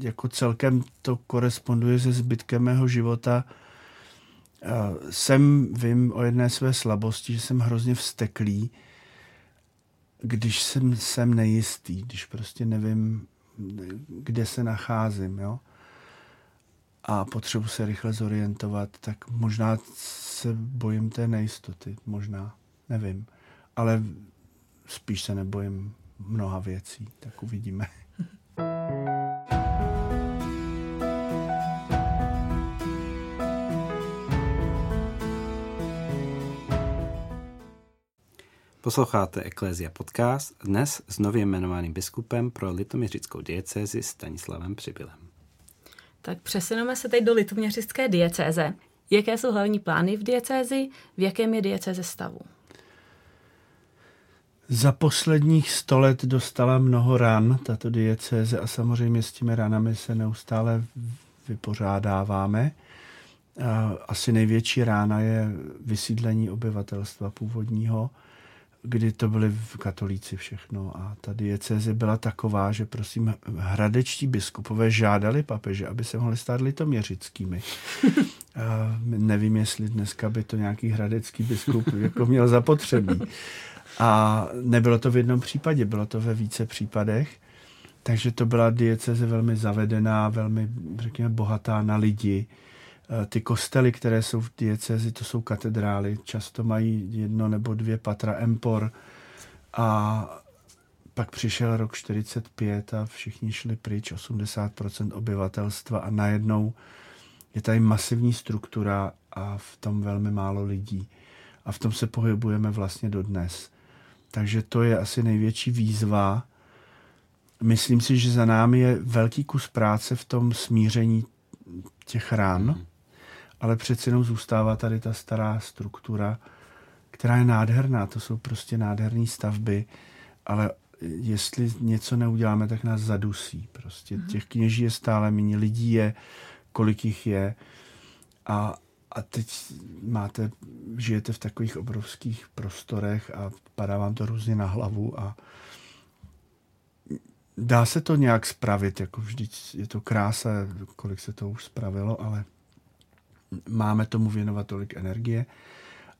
jako celkem to koresponduje se zbytkem mého života. Jsem, vím o jedné své slabosti, že jsem hrozně vsteklý, když jsem, jsem nejistý, když prostě nevím, kde se nacházím, jo. A potřebuji se rychle zorientovat, tak možná se bojím té nejistoty, možná, nevím. Ale spíš se nebojím mnoha věcí, tak uvidíme. Posloucháte Eklézia podcast dnes s nově jmenovaným biskupem pro litoměřickou diecézi Stanislavem Přibylem. Tak přesuneme se teď do litoměřické diecéze. Jaké jsou hlavní plány v diecézi? V jakém je diecéze stavu? Za posledních sto let dostala mnoho ran, tato diecéze, a samozřejmě s těmi ranami se neustále vypořádáváme. Asi největší rána je vysídlení obyvatelstva původního kdy to byli v katolíci všechno a ta diecéze byla taková, že prosím hradečtí biskupové žádali papeže, aby se mohli stát litoměřickými. A nevím, jestli dneska by to nějaký hradecký biskup jako měl zapotřebí. A nebylo to v jednom případě, bylo to ve více případech. Takže to byla dieceze velmi zavedená, velmi, řekněme, bohatá na lidi. E, ty kostely, které jsou v diecezi, to jsou katedrály, často mají jedno nebo dvě patra empor a pak přišel rok 45 a všichni šli pryč, 80% obyvatelstva a najednou je tady masivní struktura a v tom velmi málo lidí. A v tom se pohybujeme vlastně dodnes. Takže to je asi největší výzva. Myslím si, že za námi je velký kus práce v tom smíření těch rán, ale přeci jenom zůstává tady ta stará struktura, která je nádherná. To jsou prostě nádherné stavby, ale jestli něco neuděláme, tak nás zadusí. Prostě mm. těch kněží je stále méně, lidí je, kolik jich je. A, a teď máte, žijete v takových obrovských prostorech a padá vám to různě na hlavu a dá se to nějak spravit, jako vždyť je to krása, kolik se to už spravilo, ale máme tomu věnovat tolik energie.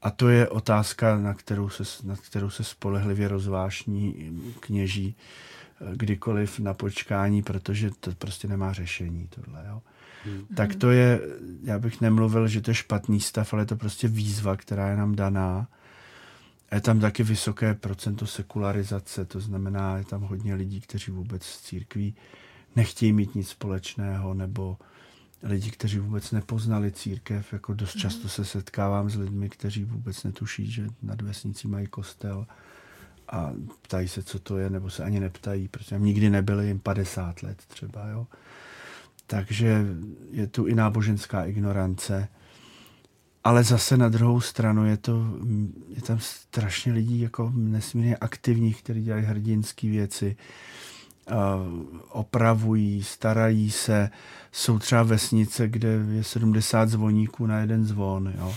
A to je otázka, na kterou se, na kterou se spolehlivě rozvášní kněží kdykoliv na počkání, protože to prostě nemá řešení tohle. Jo. Hmm. Tak to je, já bych nemluvil, že to je špatný stav, ale je to prostě výzva, která je nám daná. Je tam taky vysoké procento sekularizace, to znamená, je tam hodně lidí, kteří vůbec s církví nechtějí mít nic společného, nebo lidi, kteří vůbec nepoznali církev. Jako dost často se setkávám s lidmi, kteří vůbec netuší, že nad vesnicí mají kostel a ptají se, co to je, nebo se ani neptají, protože tam nikdy nebyli jim 50 let třeba. Jo. Takže je tu i náboženská ignorance. Ale zase na druhou stranu je, to, je tam strašně lidí jako nesmírně aktivních, kteří dělají hrdinské věci, opravují, starají se. Jsou třeba vesnice, kde je 70 zvoníků na jeden zvon. Jo.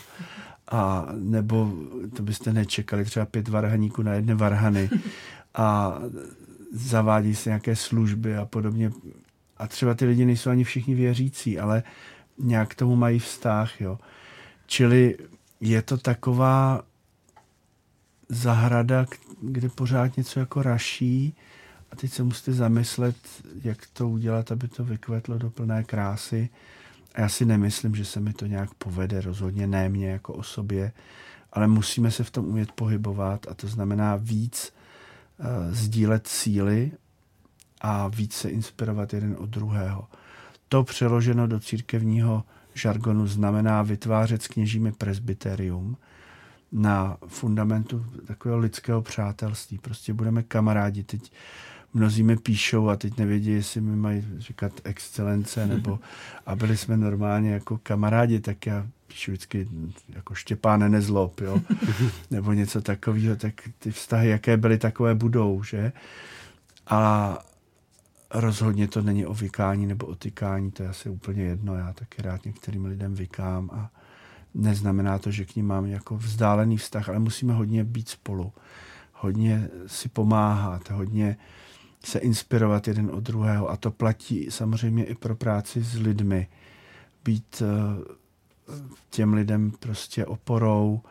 A nebo to byste nečekali, třeba pět varhaníků na jedné varhany. A zavádí se nějaké služby a podobně a třeba ty lidi nejsou ani všichni věřící, ale nějak k tomu mají vztah, jo. Čili je to taková zahrada, kde pořád něco jako raší a teď se musíte zamyslet, jak to udělat, aby to vykvetlo do plné krásy. A já si nemyslím, že se mi to nějak povede, rozhodně ne mě jako osobě, ale musíme se v tom umět pohybovat a to znamená víc uh, sdílet síly a více inspirovat jeden od druhého. To přeloženo do církevního žargonu znamená vytvářet s kněžími presbyterium na fundamentu takového lidského přátelství. Prostě budeme kamarádi. Teď mnozí mi píšou a teď nevědí, jestli mi mají říkat excelence, nebo a byli jsme normálně jako kamarádi, tak já píšu vždycky jako Štěpáne nezlob, jo? nebo něco takového, tak ty vztahy, jaké byly, takové budou, že? A rozhodně to není o vykání nebo o tykání, to je asi úplně jedno. Já taky rád některým lidem vykám a neznamená to, že k ním mám jako vzdálený vztah, ale musíme hodně být spolu, hodně si pomáhat, hodně se inspirovat jeden od druhého a to platí samozřejmě i pro práci s lidmi. Být eh, těm lidem prostě oporou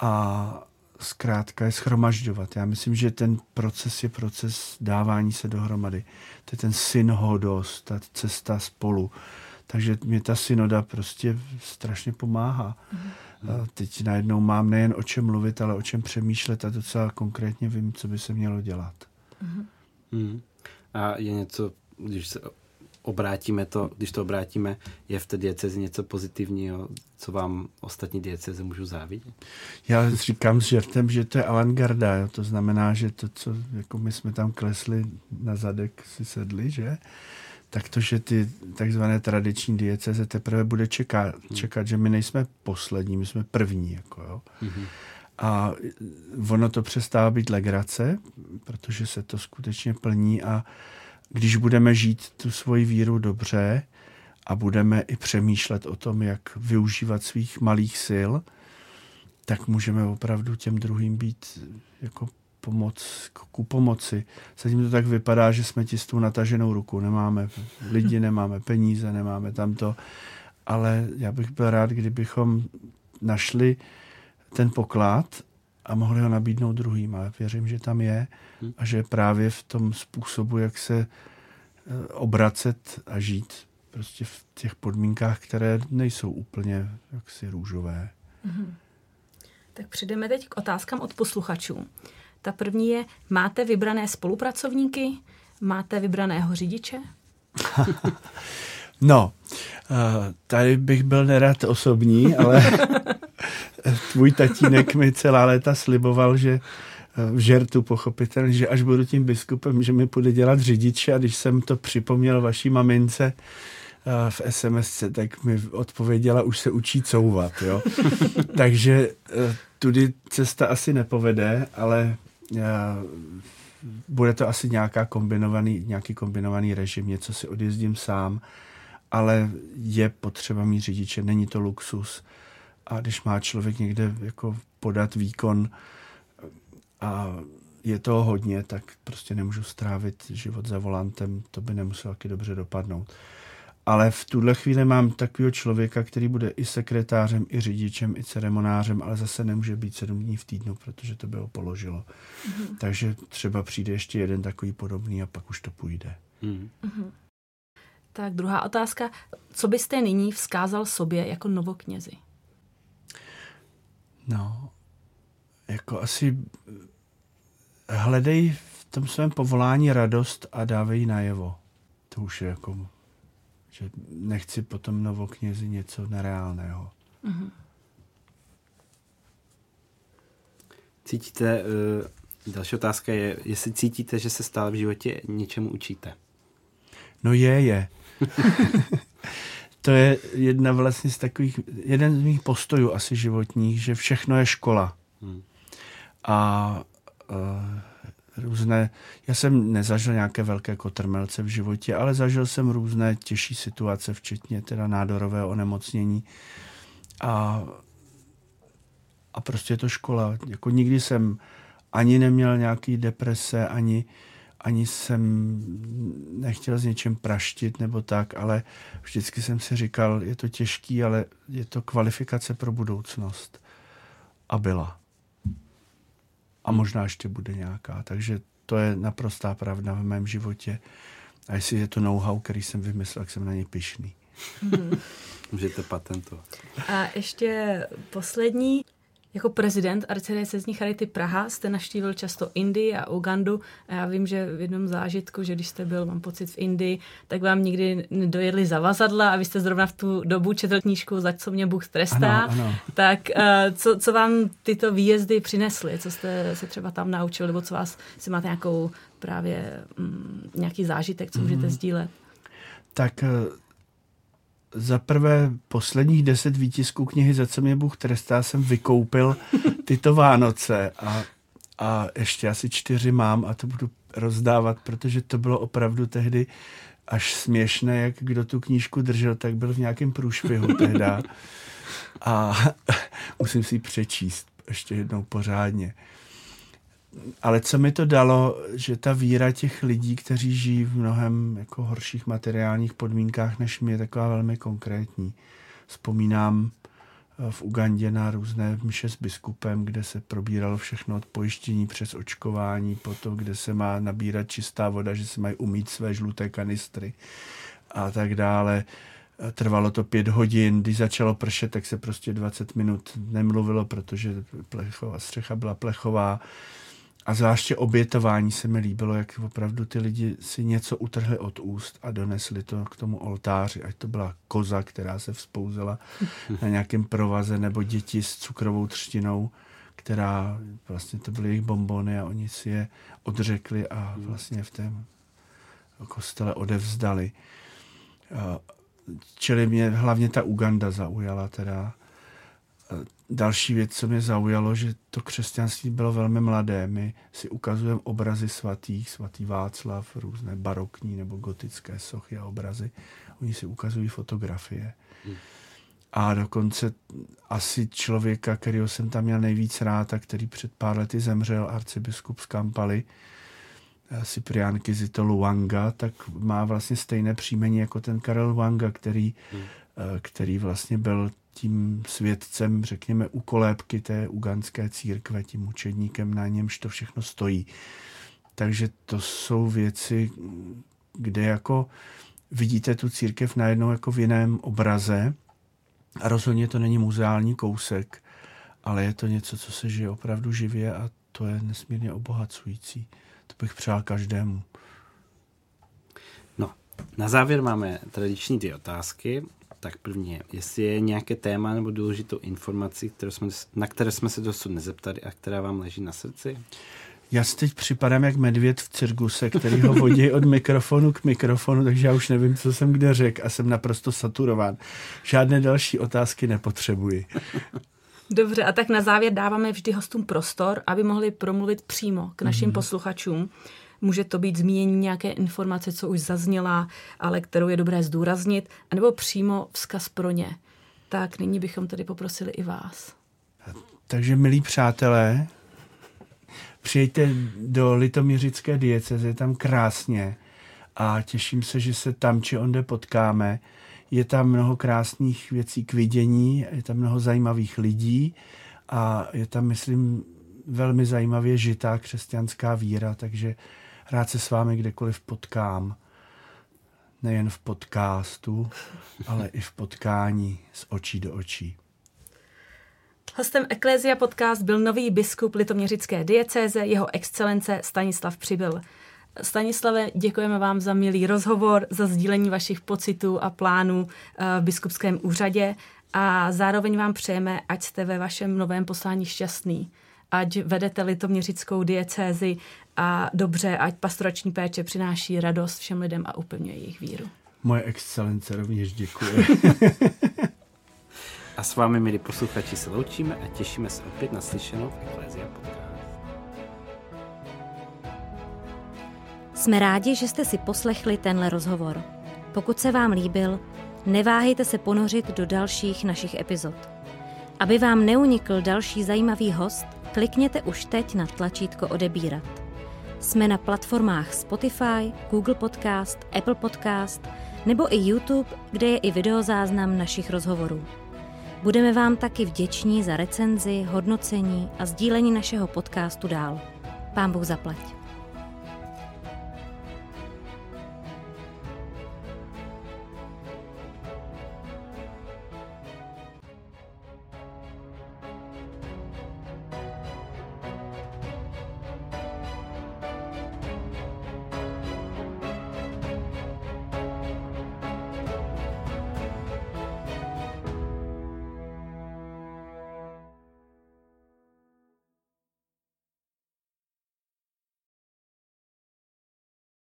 a zkrátka je schromažďovat. Já myslím, že ten proces je proces dávání se dohromady. To je ten synhodos, ta cesta spolu. Takže mě ta synoda prostě strašně pomáhá. Mm. Teď najednou mám nejen o čem mluvit, ale o čem přemýšlet a docela konkrétně vím, co by se mělo dělat. Mm. Mm. A je něco, když se obrátíme to, když to obrátíme, je v té diecezi něco pozitivního, co vám ostatní dieceze můžou závidět? Já říkám s žertem, že to je avantgarda, jo? to znamená, že to, co jako my jsme tam klesli na zadek, si sedli, že? tak to, že ty takzvané tradiční dieceze teprve bude čekat, hmm. čekat, že my nejsme poslední, my jsme první. Jako, jo? Mm-hmm. A ono to přestává být legrace, protože se to skutečně plní a když budeme žít tu svoji víru dobře a budeme i přemýšlet o tom, jak využívat svých malých sil tak můžeme opravdu těm druhým být jako pomoc, ku pomoci. Zatím to tak vypadá, že jsme ti s tou nataženou ruku. Nemáme lidi, nemáme peníze, nemáme tamto. Ale já bych byl rád, kdybychom našli ten poklad a mohli ho nabídnout druhým. A věřím, že tam je a že právě v tom způsobu, jak se eh, obracet a žít prostě v těch podmínkách, které nejsou úplně jaksi růžové. Mm-hmm. Tak přijdeme teď k otázkám od posluchačů. Ta první je, máte vybrané spolupracovníky? Máte vybraného řidiče? no, eh, tady bych byl nerad osobní, ale tvůj tatínek mi celá léta sliboval, že eh, v žertu pochopitelně, že až budu tím biskupem, že mi půjde dělat řidiče a když jsem to připomněl vaší mamince, eh, v SMS, tak mi odpověděla, už se učí couvat. Jo? Takže tudy cesta asi nepovede, ale bude to asi nějaká kombinovaný, nějaký kombinovaný režim, něco si odjezdím sám, ale je potřeba mít řidiče, není to luxus. A když má člověk někde jako podat výkon a je toho hodně, tak prostě nemůžu strávit život za volantem, to by nemuselo taky dobře dopadnout. Ale v tuhle chvíli mám takového člověka, který bude i sekretářem, i řidičem, i ceremonářem, ale zase nemůže být sedm dní v týdnu, protože to by ho položilo. Mm-hmm. Takže třeba přijde ještě jeden takový podobný a pak už to půjde. Mm-hmm. Tak druhá otázka. Co byste nyní vzkázal sobě jako novoknězi? No, jako asi hledej v tom svém povolání radost a dávej najevo. To už je jako že nechci potom novoknězi něco nereálného. Mm-hmm. Cítíte, uh, další otázka je, jestli cítíte, že se stále v životě něčemu učíte? No je, je. to je jedna vlastně z takových, jeden z mých postojů asi životních, že všechno je škola. Hmm. A uh, různé, já jsem nezažil nějaké velké kotrmelce v životě, ale zažil jsem různé těžší situace, včetně teda nádorového onemocnění. A, a prostě je to škola. Jako nikdy jsem ani neměl nějaký deprese, ani, ani jsem nechtěl s něčím praštit nebo tak, ale vždycky jsem si říkal, je to těžký, ale je to kvalifikace pro budoucnost. A byla a možná ještě bude nějaká. Takže to je naprostá pravda v mém životě. A jestli je to know-how, který jsem vymyslel, tak jsem na něj pišný. Hmm. Můžete patentovat. A ještě poslední. Jako prezident arcidiecezní Charity Praha jste naštívil často Indii a Ugandu a já vím, že v jednom zážitku, že když jste byl, mám pocit, v Indii, tak vám nikdy nedojedli zavazadla a vy jste zrovna v tu dobu četl knížku Za co mě Bůh trestá. Ano, ano. Tak uh, co, co vám tyto výjezdy přinesly? Co jste se třeba tam naučil, nebo co vás, si máte nějakou právě um, nějaký zážitek, co můžete mm. sdílet? Tak uh za prvé posledních deset výtisků knihy Za co mě Bůh trestá jsem vykoupil tyto Vánoce a, a ještě asi čtyři mám a to budu rozdávat, protože to bylo opravdu tehdy až směšné, jak kdo tu knížku držel, tak byl v nějakém průšvihu tehda. A musím si ji přečíst ještě jednou pořádně ale co mi to dalo, že ta víra těch lidí, kteří žijí v mnohem jako horších materiálních podmínkách než mě, je taková velmi konkrétní. Vzpomínám eh, v Ugandě na různé mše s biskupem, kde se probíralo všechno od pojištění přes očkování, po to, kde se má nabírat čistá voda, že se mají umít své žluté kanistry a tak dále. Trvalo to pět hodin, když začalo pršet, tak se prostě 20 minut nemluvilo, protože plechová střecha byla plechová a zvláště obětování se mi líbilo, jak opravdu ty lidi si něco utrhli od úst a donesli to k tomu oltáři, ať to byla koza, která se vzpouzela na nějakém provaze, nebo děti s cukrovou třtinou, která vlastně to byly jejich bombony a oni si je odřekli a vlastně v tom kostele odevzdali. Čili mě hlavně ta Uganda zaujala teda Další věc, co mě zaujalo, že to křesťanství bylo velmi mladé. My si ukazujeme obrazy svatých, svatý Václav, různé barokní nebo gotické sochy a obrazy. Oni si ukazují fotografie. Hmm. a dokonce asi člověka, kterého jsem tam měl nejvíc rád a který před pár lety zemřel, arcibiskup z Kampaly, Cyprian Kizito Luanga, tak má vlastně stejné příjmení jako ten Karel Luanga, který, hmm. který vlastně byl tím svědcem, řekněme, u kolébky té uganské církve, tím učedníkem, na němž to všechno stojí. Takže to jsou věci, kde jako vidíte tu církev najednou jako v jiném obraze a rozhodně to není muzeální kousek, ale je to něco, co se žije opravdu živě a to je nesmírně obohacující. To bych přál každému. No, na závěr máme tradiční ty otázky. Tak první je, jestli je nějaké téma nebo důležitou informaci, kterou jsme, na které jsme se dosud nezeptali a která vám leží na srdci? Já si teď připadám jak medvěd v cirkuse, který ho vodí od mikrofonu k mikrofonu, takže já už nevím, co jsem kde řekl a jsem naprosto saturován. Žádné další otázky nepotřebuji. Dobře, a tak na závěr dáváme vždy hostům prostor, aby mohli promluvit přímo k našim mm-hmm. posluchačům. Může to být zmínění nějaké informace, co už zazněla, ale kterou je dobré zdůraznit, anebo přímo vzkaz pro ně. Tak nyní bychom tedy poprosili i vás. Takže, milí přátelé, přijďte do Litoměřické dieceze, je tam krásně a těším se, že se tam či onde potkáme. Je tam mnoho krásných věcí k vidění, je tam mnoho zajímavých lidí a je tam, myslím, velmi zajímavě žitá křesťanská víra, takže rád se s vámi kdekoliv potkám. Nejen v podcastu, ale i v potkání z očí do očí. Hostem Eklézia podcast byl nový biskup litoměřické diecéze, jeho excelence Stanislav Přibyl. Stanislave, děkujeme vám za milý rozhovor, za sdílení vašich pocitů a plánů eh, v biskupském úřadě a zároveň vám přejeme, ať jste ve vašem novém poslání šťastný, ať vedete litoměřickou diecézi a dobře, ať pastorační péče přináší radost všem lidem a upevňuje jejich víru. Moje excelence rovněž děkuje. a s vámi, milí posluchači, se loučíme a těšíme se opět na slyšenou v Ecclesia Podcast. Jsme rádi, že jste si poslechli tenhle rozhovor. Pokud se vám líbil, neváhejte se ponořit do dalších našich epizod. Aby vám neunikl další zajímavý host, klikněte už teď na tlačítko odebírat. Jsme na platformách Spotify, Google Podcast, Apple Podcast nebo i YouTube, kde je i videozáznam našich rozhovorů. Budeme vám taky vděční za recenzi, hodnocení a sdílení našeho podcastu dál. Pán Bůh zaplať.